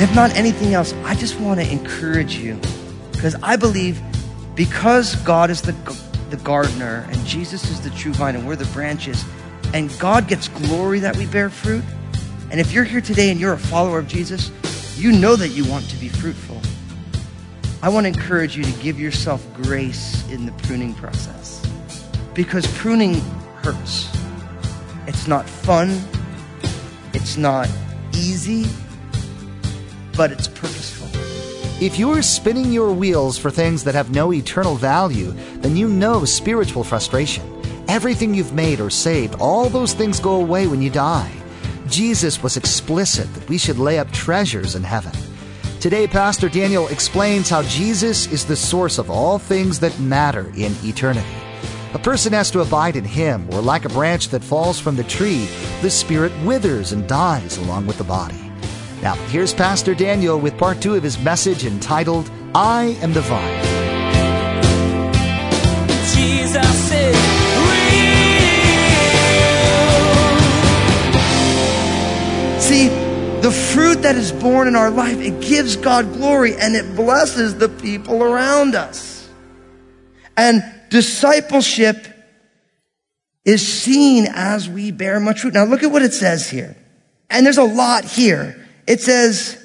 And if not anything else, I just want to encourage you because I believe because God is the, the gardener and Jesus is the true vine and we're the branches, and God gets glory that we bear fruit. And if you're here today and you're a follower of Jesus, you know that you want to be fruitful. I want to encourage you to give yourself grace in the pruning process because pruning hurts. It's not fun, it's not easy, but it's purposeful. If you're spinning your wheels for things that have no eternal value, then you know spiritual frustration. Everything you've made or saved, all those things go away when you die. Jesus was explicit that we should lay up treasures in heaven. Today, Pastor Daniel explains how Jesus is the source of all things that matter in eternity. A person has to abide in him, or like a branch that falls from the tree, the spirit withers and dies along with the body. Now, here's Pastor Daniel with part two of his message entitled, I am the vine. Jesus is real. See, the fruit that is born in our life, it gives God glory and it blesses the people around us. And discipleship is seen as we bear much fruit. Now look at what it says here. And there's a lot here. It says,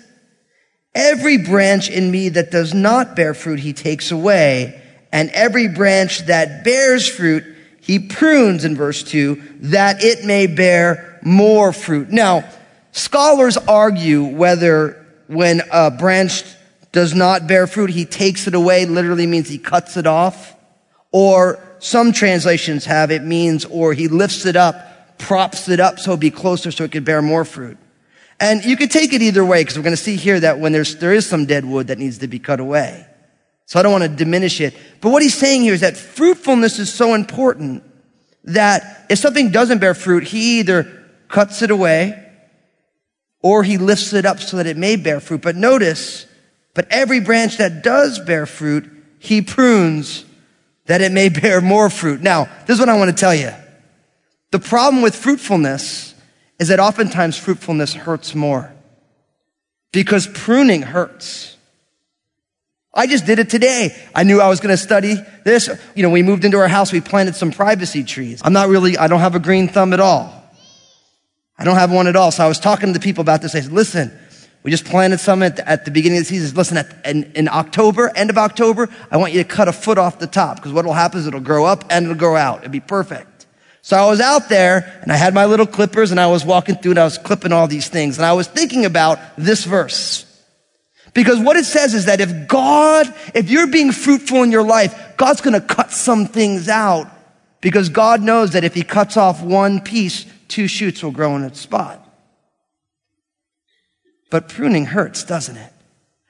every branch in me that does not bear fruit, he takes away. And every branch that bears fruit, he prunes in verse two, that it may bear more fruit. Now, scholars argue whether when a branch does not bear fruit, he takes it away, literally means he cuts it off. Or some translations have it means, or he lifts it up, props it up so it'll be closer so it can bear more fruit. And you could take it either way because we're going to see here that when there's, there is some dead wood that needs to be cut away. So I don't want to diminish it. But what he's saying here is that fruitfulness is so important that if something doesn't bear fruit, he either cuts it away or he lifts it up so that it may bear fruit. But notice, but every branch that does bear fruit, he prunes that it may bear more fruit. Now, this is what I want to tell you. The problem with fruitfulness is that oftentimes fruitfulness hurts more because pruning hurts. I just did it today. I knew I was going to study this. You know, we moved into our house, we planted some privacy trees. I'm not really, I don't have a green thumb at all. I don't have one at all. So I was talking to the people about this. I said, listen, we just planted some at the, at the beginning of the season. Listen, at, in, in October, end of October, I want you to cut a foot off the top because what will happen is it'll grow up and it'll grow out. It'll be perfect. So I was out there and I had my little clippers and I was walking through and I was clipping all these things and I was thinking about this verse. Because what it says is that if God, if you're being fruitful in your life, God's going to cut some things out because God knows that if he cuts off one piece, two shoots will grow in its spot. But pruning hurts, doesn't it?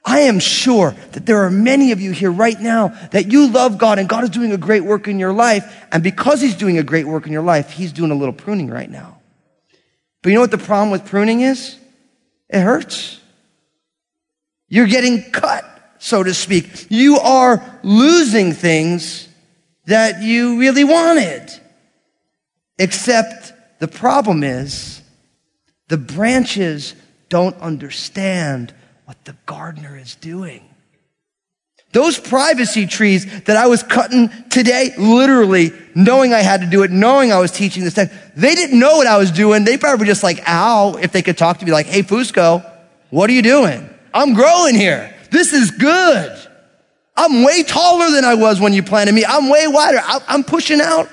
I am sure that there are many of you here right now that you love God and God is doing a great work in your life. And because he's doing a great work in your life, he's doing a little pruning right now. But you know what the problem with pruning is? It hurts. You're getting cut, so to speak. You are losing things that you really wanted. Except the problem is the branches don't understand what the gardener is doing. Those privacy trees that I was cutting today, literally knowing I had to do it, knowing I was teaching this text, they didn't know what I was doing. They probably just like, ow, if they could talk to me like, hey, Fusco, what are you doing? I'm growing here. This is good. I'm way taller than I was when you planted me. I'm way wider. I'm pushing out.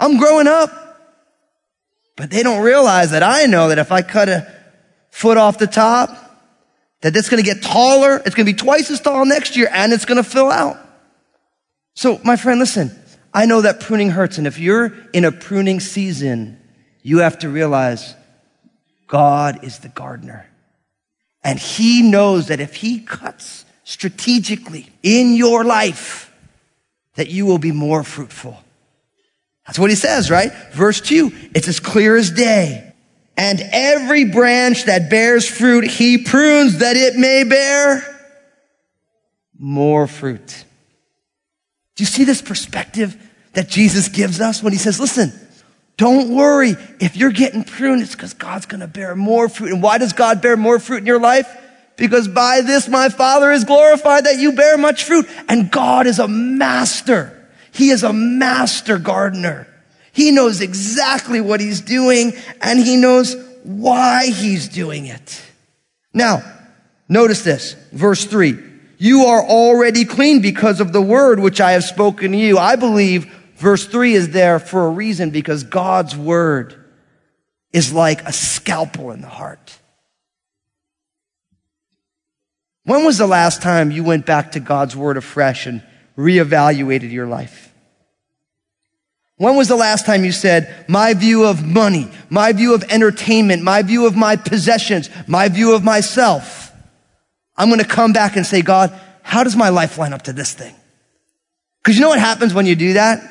I'm growing up. But they don't realize that I know that if I cut a foot off the top, that it's going to get taller. It's going to be twice as tall next year and it's going to fill out. So my friend, listen, I know that pruning hurts. And if you're in a pruning season, you have to realize God is the gardener. And he knows that if he cuts strategically in your life, that you will be more fruitful. That's what he says, right? Verse two, it's as clear as day. And every branch that bears fruit, he prunes that it may bear more fruit. Do you see this perspective that Jesus gives us when he says, listen, don't worry. If you're getting pruned, it's because God's going to bear more fruit. And why does God bear more fruit in your life? Because by this my Father is glorified that you bear much fruit. And God is a master. He is a master gardener. He knows exactly what he's doing and he knows why he's doing it. Now, notice this, verse three. You are already clean because of the word which I have spoken to you. I believe verse three is there for a reason because God's word is like a scalpel in the heart. When was the last time you went back to God's word afresh and reevaluated your life? When was the last time you said, my view of money, my view of entertainment, my view of my possessions, my view of myself? I'm going to come back and say, God, how does my life line up to this thing? Because you know what happens when you do that?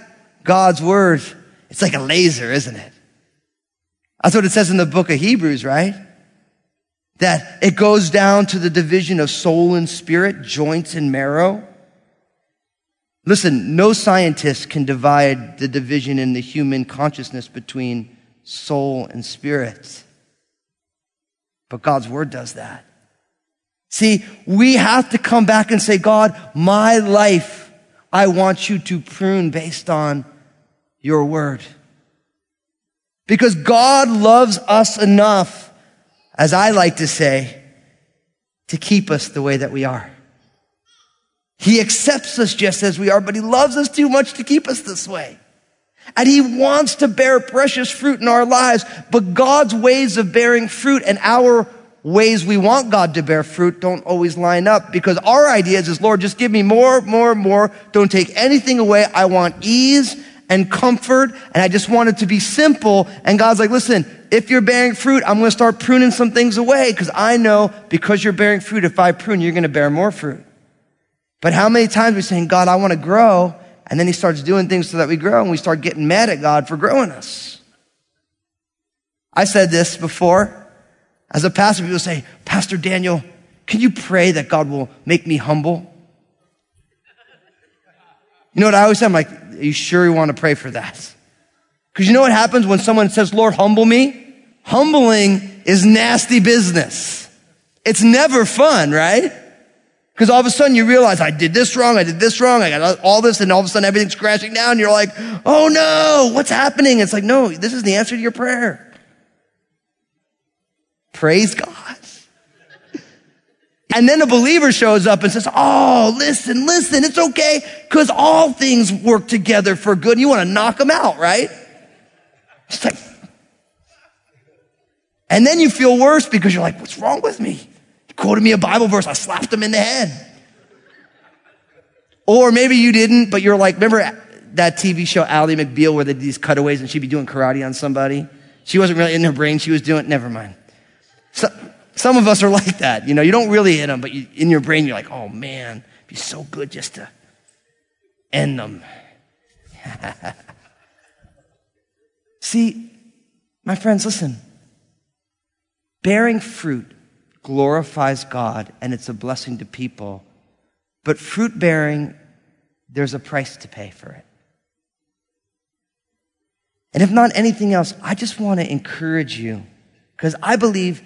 God's word, it's like a laser, isn't it? That's what it says in the book of Hebrews, right? That it goes down to the division of soul and spirit, joints and marrow. Listen, no scientist can divide the division in the human consciousness between soul and spirit. But God's word does that. See, we have to come back and say, God, my life, I want you to prune based on your word. Because God loves us enough, as I like to say, to keep us the way that we are. He accepts us just as we are, but he loves us too much to keep us this way. And he wants to bear precious fruit in our lives, but God's ways of bearing fruit and our ways we want God to bear fruit don't always line up because our ideas is, Lord, just give me more, more, more. Don't take anything away. I want ease and comfort and I just want it to be simple. And God's like, listen, if you're bearing fruit, I'm going to start pruning some things away because I know because you're bearing fruit, if I prune, you're going to bear more fruit. But how many times we're saying, God, I want to grow. And then he starts doing things so that we grow and we start getting mad at God for growing us. I said this before. As a pastor, people say, Pastor Daniel, can you pray that God will make me humble? You know what I always say? I'm like, are you sure you want to pray for that? Because you know what happens when someone says, Lord, humble me? Humbling is nasty business. It's never fun, right? Because all of a sudden you realize I did this wrong, I did this wrong, I got all this, and all of a sudden everything's crashing down. You're like, oh no, what's happening? It's like, no, this is the answer to your prayer. Praise God. And then a believer shows up and says, oh, listen, listen, it's okay, because all things work together for good. You want to knock them out, right? It's like, and then you feel worse because you're like, what's wrong with me? Quoted me a Bible verse, I slapped him in the head. Or maybe you didn't, but you're like, remember that TV show Ally McBeal where they did these cutaways and she'd be doing karate on somebody? She wasn't really in her brain, she was doing, never mind. So, some of us are like that. You know, you don't really hit them, but you, in your brain, you're like, oh man, it'd be so good just to end them. See, my friends, listen. Bearing fruit glorifies God and it's a blessing to people. But fruit bearing, there's a price to pay for it. And if not anything else, I just want to encourage you because I believe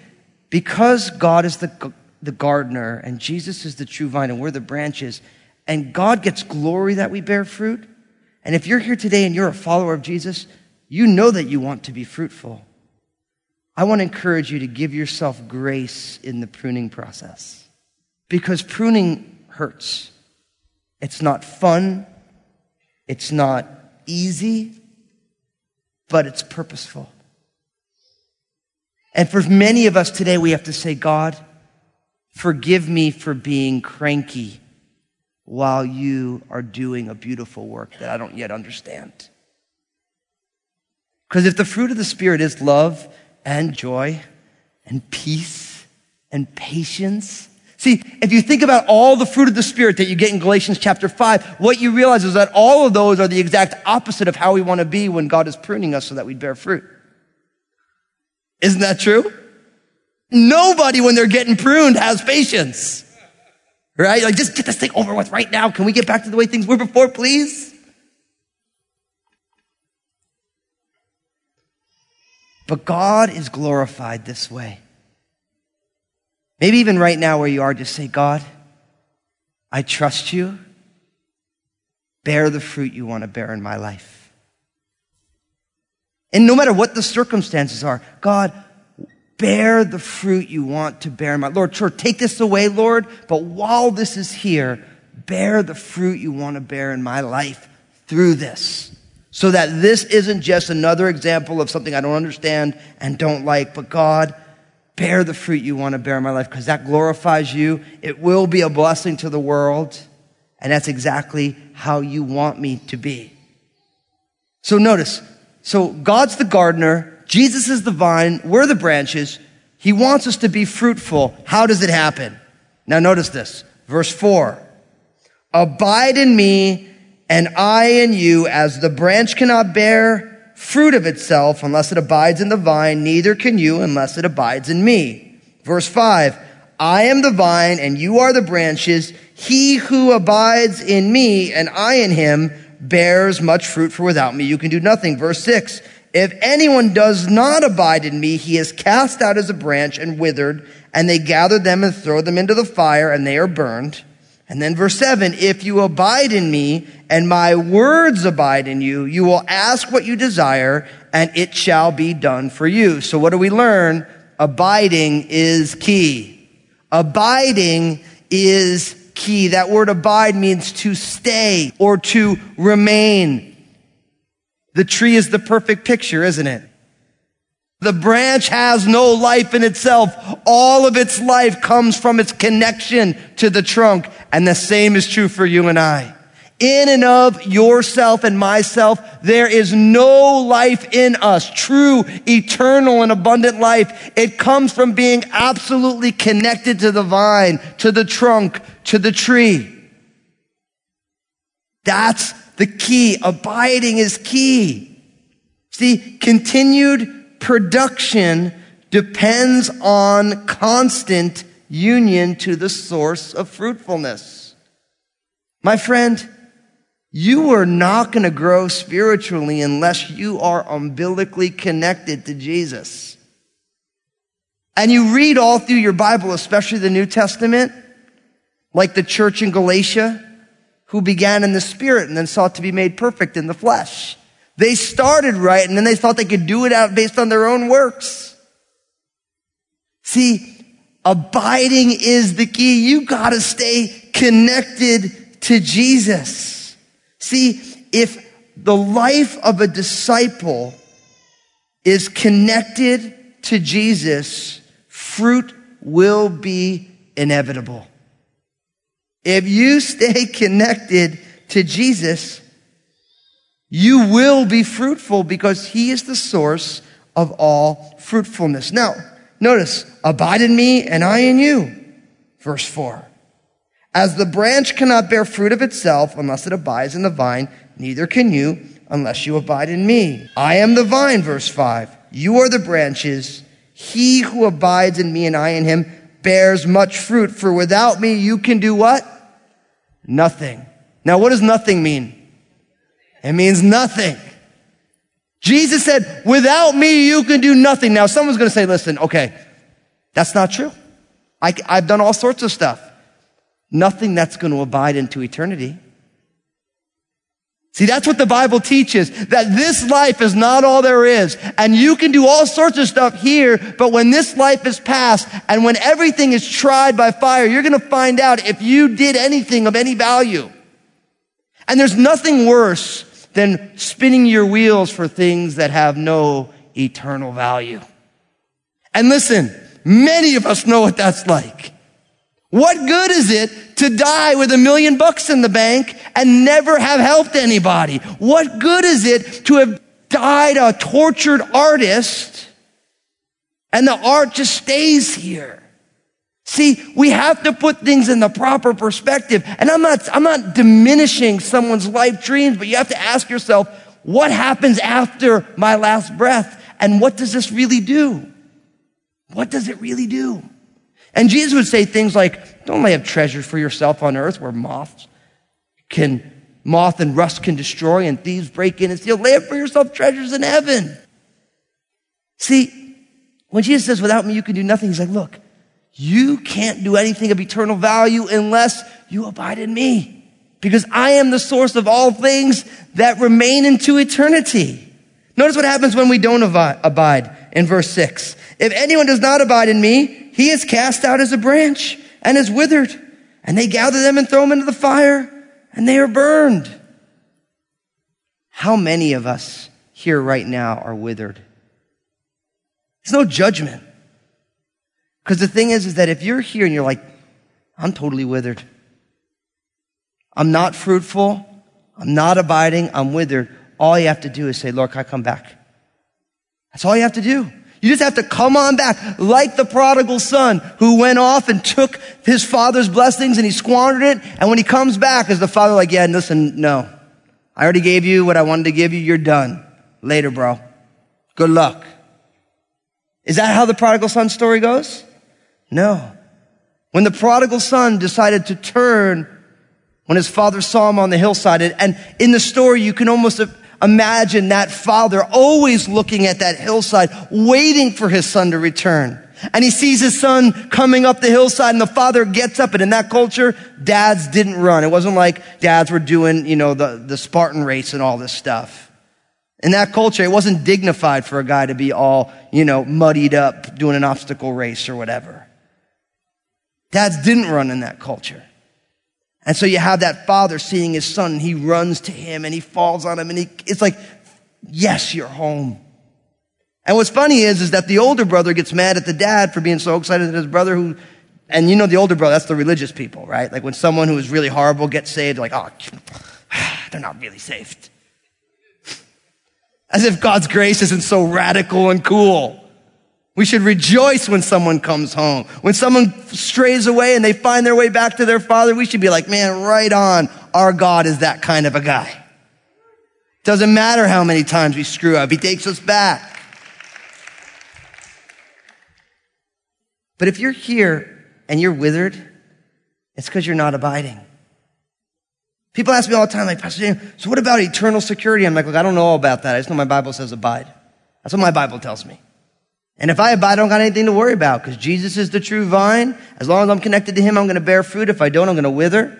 because God is the, the gardener and Jesus is the true vine and we're the branches and God gets glory that we bear fruit. And if you're here today and you're a follower of Jesus, you know that you want to be fruitful. I want to encourage you to give yourself grace in the pruning process because pruning hurts. It's not fun. It's not easy, but it's purposeful. And for many of us today, we have to say, God, forgive me for being cranky while you are doing a beautiful work that I don't yet understand. Because if the fruit of the Spirit is love and joy and peace and patience. See, if you think about all the fruit of the Spirit that you get in Galatians chapter 5, what you realize is that all of those are the exact opposite of how we want to be when God is pruning us so that we bear fruit. Isn't that true? Nobody, when they're getting pruned, has patience. Right? Like, just get this thing over with right now. Can we get back to the way things were before, please? But God is glorified this way. Maybe even right now where you are, just say, God, I trust you. Bear the fruit you want to bear in my life. And no matter what the circumstances are, God, bear the fruit you want to bear in my life. Lord, sure, take this away, Lord, but while this is here, bear the fruit you want to bear in my life through this. So that this isn't just another example of something I don't understand and don't like, but God, bear the fruit you want to bear in my life because that glorifies you. It will be a blessing to the world. And that's exactly how you want me to be. So notice, so God's the gardener. Jesus is the vine. We're the branches. He wants us to be fruitful. How does it happen? Now notice this. Verse four. Abide in me and I in you as the branch cannot bear fruit of itself unless it abides in the vine, neither can you unless it abides in me. Verse five. I am the vine and you are the branches. He who abides in me and I in him bears much fruit for without me you can do nothing. Verse six. If anyone does not abide in me, he is cast out as a branch and withered, and they gather them and throw them into the fire, and they are burned. And then verse seven, if you abide in me, and my words abide in you, you will ask what you desire, and it shall be done for you. So what do we learn? Abiding is key. Abiding is key. That word abide means to stay or to remain. The tree is the perfect picture, isn't it? The branch has no life in itself. All of its life comes from its connection to the trunk. And the same is true for you and I. In and of yourself and myself, there is no life in us, true, eternal, and abundant life. It comes from being absolutely connected to the vine, to the trunk, to the tree. That's the key. Abiding is key. See, continued production depends on constant union to the source of fruitfulness. My friend, you are not going to grow spiritually unless you are umbilically connected to Jesus. And you read all through your Bible, especially the New Testament, like the church in Galatia, who began in the spirit and then sought to be made perfect in the flesh. They started right and then they thought they could do it out based on their own works. See, abiding is the key. You gotta stay connected to Jesus. See, if the life of a disciple is connected to Jesus, fruit will be inevitable. If you stay connected to Jesus, you will be fruitful because he is the source of all fruitfulness. Now, notice, abide in me and I in you. Verse four. As the branch cannot bear fruit of itself unless it abides in the vine, neither can you unless you abide in me. I am the vine, verse five. You are the branches. He who abides in me and I in him bears much fruit, for without me you can do what? Nothing. Now, what does nothing mean? It means nothing. Jesus said, without me, you can do nothing. Now, someone's going to say, listen, okay, that's not true. I, I've done all sorts of stuff. Nothing that's going to abide into eternity. See, that's what the Bible teaches, that this life is not all there is. And you can do all sorts of stuff here, but when this life is past and when everything is tried by fire, you're going to find out if you did anything of any value. And there's nothing worse than spinning your wheels for things that have no eternal value. And listen, many of us know what that's like. What good is it to die with a million bucks in the bank and never have helped anybody? What good is it to have died a tortured artist and the art just stays here? See, we have to put things in the proper perspective. And I'm not, I'm not diminishing someone's life dreams, but you have to ask yourself, what happens after my last breath? And what does this really do? What does it really do? And Jesus would say things like, don't lay up treasures for yourself on earth where moths can, moth and rust can destroy and thieves break in and steal. Lay up for yourself treasures in heaven. See, when Jesus says, without me, you can do nothing, he's like, look, you can't do anything of eternal value unless you abide in me. Because I am the source of all things that remain into eternity. Notice what happens when we don't abide in verse six. If anyone does not abide in me, he is cast out as a branch and is withered and they gather them and throw them into the fire and they are burned. How many of us here right now are withered? There's no judgment. Because the thing is, is that if you're here and you're like, I'm totally withered. I'm not fruitful. I'm not abiding. I'm withered. All you have to do is say, Lord, can I come back? That's all you have to do. You just have to come on back like the prodigal son who went off and took his father's blessings and he squandered it. And when he comes back, is the father like, yeah, listen, no, I already gave you what I wanted to give you. You're done. Later, bro. Good luck. Is that how the prodigal son story goes? No. When the prodigal son decided to turn when his father saw him on the hillside, and in the story, you can almost imagine that father always looking at that hillside, waiting for his son to return. And he sees his son coming up the hillside and the father gets up. And in that culture, dads didn't run. It wasn't like dads were doing, you know, the, the Spartan race and all this stuff. In that culture, it wasn't dignified for a guy to be all, you know, muddied up doing an obstacle race or whatever. Dads didn't run in that culture. And so you have that father seeing his son, and he runs to him and he falls on him and he, it's like, yes, you're home. And what's funny is, is that the older brother gets mad at the dad for being so excited that his brother who, and you know the older brother, that's the religious people, right? Like when someone who is really horrible gets saved, like, oh, they're not really saved. As if God's grace isn't so radical and cool. We should rejoice when someone comes home. When someone strays away and they find their way back to their father, we should be like, man, right on. Our God is that kind of a guy. Doesn't matter how many times we screw up. He takes us back. But if you're here and you're withered, it's because you're not abiding. People ask me all the time, like, Pastor James, so what about eternal security? I'm like, look, I don't know all about that. I just know my Bible says abide. That's what my Bible tells me. And if I abide, I don't got anything to worry about because Jesus is the true vine. As long as I'm connected to him, I'm going to bear fruit. If I don't, I'm going to wither.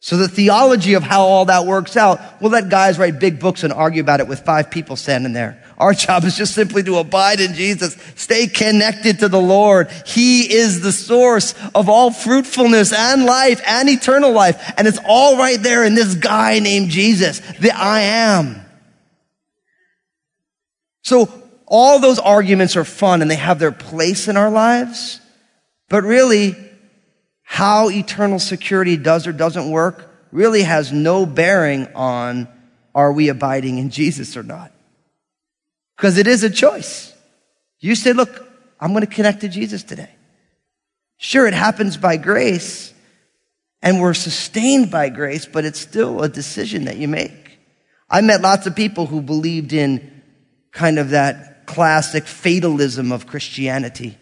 So the theology of how all that works out, we'll let guys write big books and argue about it with five people standing there. Our job is just simply to abide in Jesus, stay connected to the Lord. He is the source of all fruitfulness and life and eternal life. And it's all right there in this guy named Jesus, the I am. So all those arguments are fun and they have their place in our lives. But really, how eternal security does or doesn't work really has no bearing on are we abiding in Jesus or not? Because it is a choice. You say, look, I'm going to connect to Jesus today. Sure, it happens by grace and we're sustained by grace, but it's still a decision that you make. I met lots of people who believed in kind of that classic fatalism of Christianity.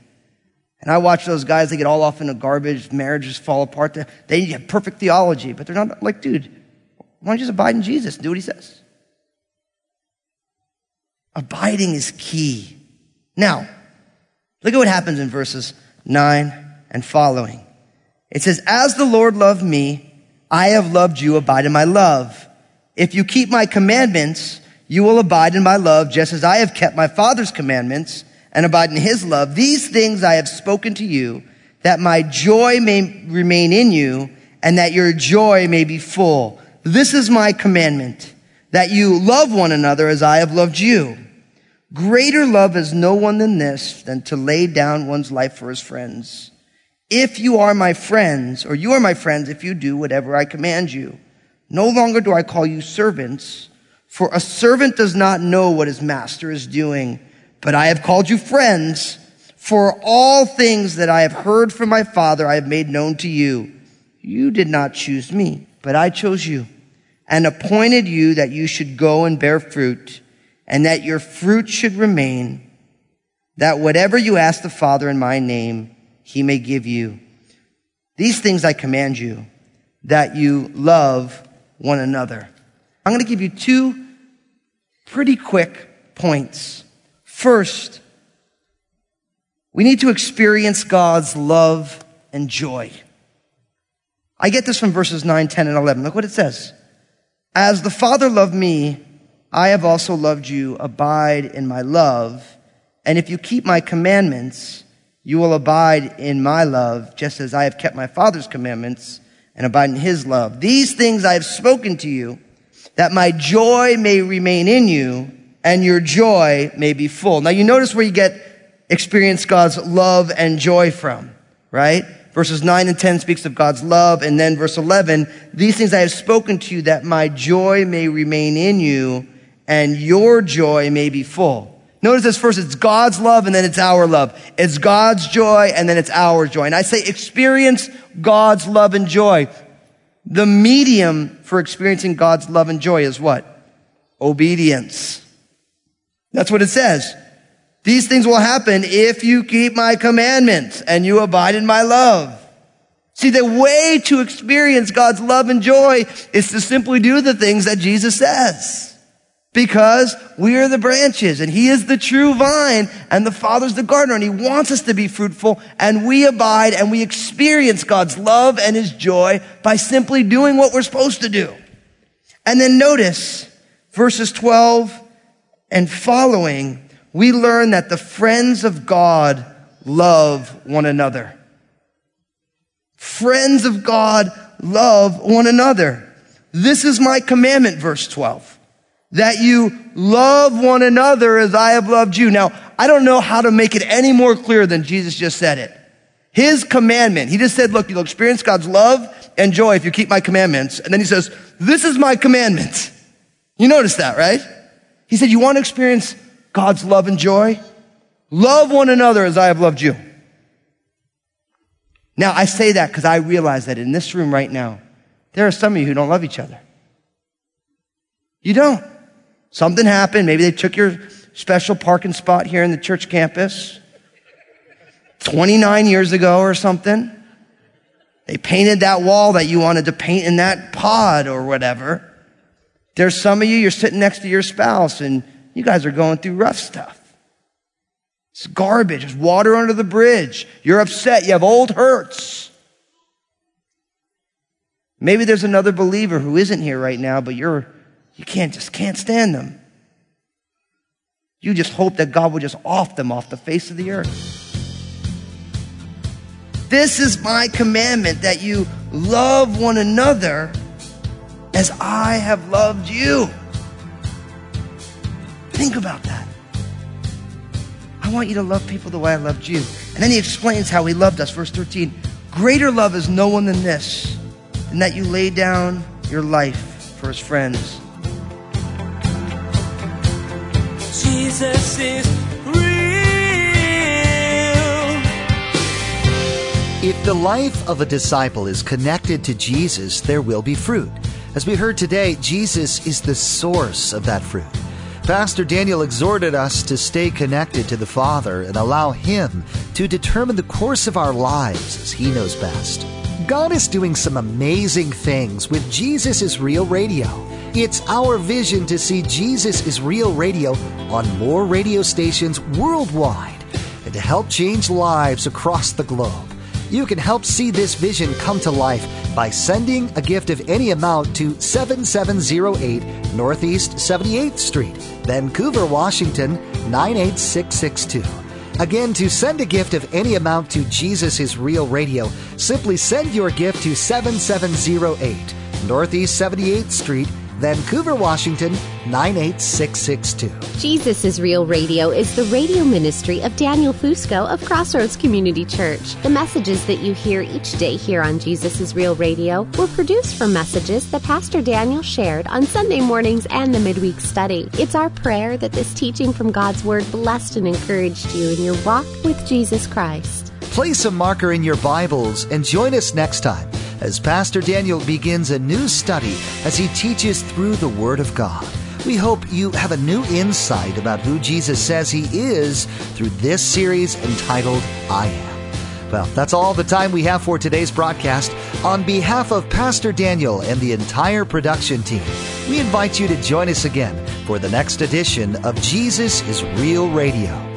And I watch those guys, they get all off into garbage, marriages fall apart. They have perfect theology, but they're not like, dude, why don't you just abide in Jesus and do what he says? Abiding is key. Now, look at what happens in verses 9 and following. It says, As the Lord loved me, I have loved you, abide in my love. If you keep my commandments, you will abide in my love, just as I have kept my Father's commandments and abide in his love. These things I have spoken to you, that my joy may remain in you, and that your joy may be full. This is my commandment, that you love one another as I have loved you. Greater love has no one than this, than to lay down one's life for his friends. If you are my friends, or you are my friends if you do whatever I command you. No longer do I call you servants, for a servant does not know what his master is doing, but I have called you friends. For all things that I have heard from my Father, I have made known to you. You did not choose me, but I chose you and appointed you that you should go and bear fruit and that your fruit should remain, that whatever you ask the Father in my name, he may give you. These things I command you, that you love one another. I'm going to give you two pretty quick points. First, we need to experience God's love and joy. I get this from verses 9, 10, and 11. Look what it says. As the Father loved me, I have also loved you. Abide in my love. And if you keep my commandments, you will abide in my love, just as I have kept my Father's commandments and abide in his love. These things I have spoken to you, that my joy may remain in you and your joy may be full. Now you notice where you get experience God's love and joy from, right? Verses 9 and 10 speaks of God's love. And then verse 11, these things I have spoken to you that my joy may remain in you and your joy may be full. Notice this first, it's God's love and then it's our love. It's God's joy and then it's our joy. And I say experience God's love and joy. The medium for experiencing God's love and joy is what? Obedience. That's what it says. These things will happen if you keep my commandments and you abide in my love. See, the way to experience God's love and joy is to simply do the things that Jesus says. Because we are the branches and he is the true vine and the father's the gardener and he wants us to be fruitful and we abide and we experience God's love and his joy by simply doing what we're supposed to do. And then notice verses 12 and following we learn that the friends of God love one another. Friends of God love one another. This is my commandment, verse 12, that you love one another as I have loved you. Now, I don't know how to make it any more clear than Jesus just said it. His commandment, he just said, look, you'll experience God's love and joy if you keep my commandments. And then he says, this is my commandment. You notice that, right? He said, you want to experience God's love and joy? Love one another as I have loved you. Now, I say that because I realize that in this room right now, there are some of you who don't love each other. You don't. Something happened. Maybe they took your special parking spot here in the church campus 29 years ago or something. They painted that wall that you wanted to paint in that pod or whatever. There's some of you, you're sitting next to your spouse and you guys are going through rough stuff. It's garbage. It's water under the bridge. You're upset. You have old hurts. Maybe there's another believer who isn't here right now, but you're, you can't just can't stand them. You just hope that God will just off them off the face of the earth. This is my commandment that you love one another as I have loved you. Think about that. I want you to love people the way I loved you. And then he explains how he loved us. Verse 13 Greater love is no one than this, and that you lay down your life for his friends. Jesus is real. If the life of a disciple is connected to Jesus, there will be fruit. As we heard today, Jesus is the source of that fruit. Pastor Daniel exhorted us to stay connected to the Father and allow Him to determine the course of our lives as He knows best. God is doing some amazing things with Jesus is Real Radio. It's our vision to see Jesus is Real Radio on more radio stations worldwide and to help change lives across the globe. You can help see this vision come to life by sending a gift of any amount to 7708 Northeast 78th Street, Vancouver, Washington 98662. Again, to send a gift of any amount to Jesus is Real Radio, simply send your gift to 7708 Northeast 78th Street, Vancouver, Washington 98662. Jesus is Real Radio is the radio ministry of Daniel Fusco of Crossroads Community Church. The messages that you hear each day here on Jesus is Real Radio were produced from messages that Pastor Daniel shared on Sunday mornings and the midweek study. It's our prayer that this teaching from God's Word blessed and encouraged you in your walk with Jesus Christ. Place a marker in your Bibles and join us next time as Pastor Daniel begins a new study as he teaches through the Word of God. We hope you have a new insight about who Jesus says he is through this series entitled I Am. Well, that's all the time we have for today's broadcast. On behalf of Pastor Daniel and the entire production team, we invite you to join us again for the next edition of Jesus is Real Radio.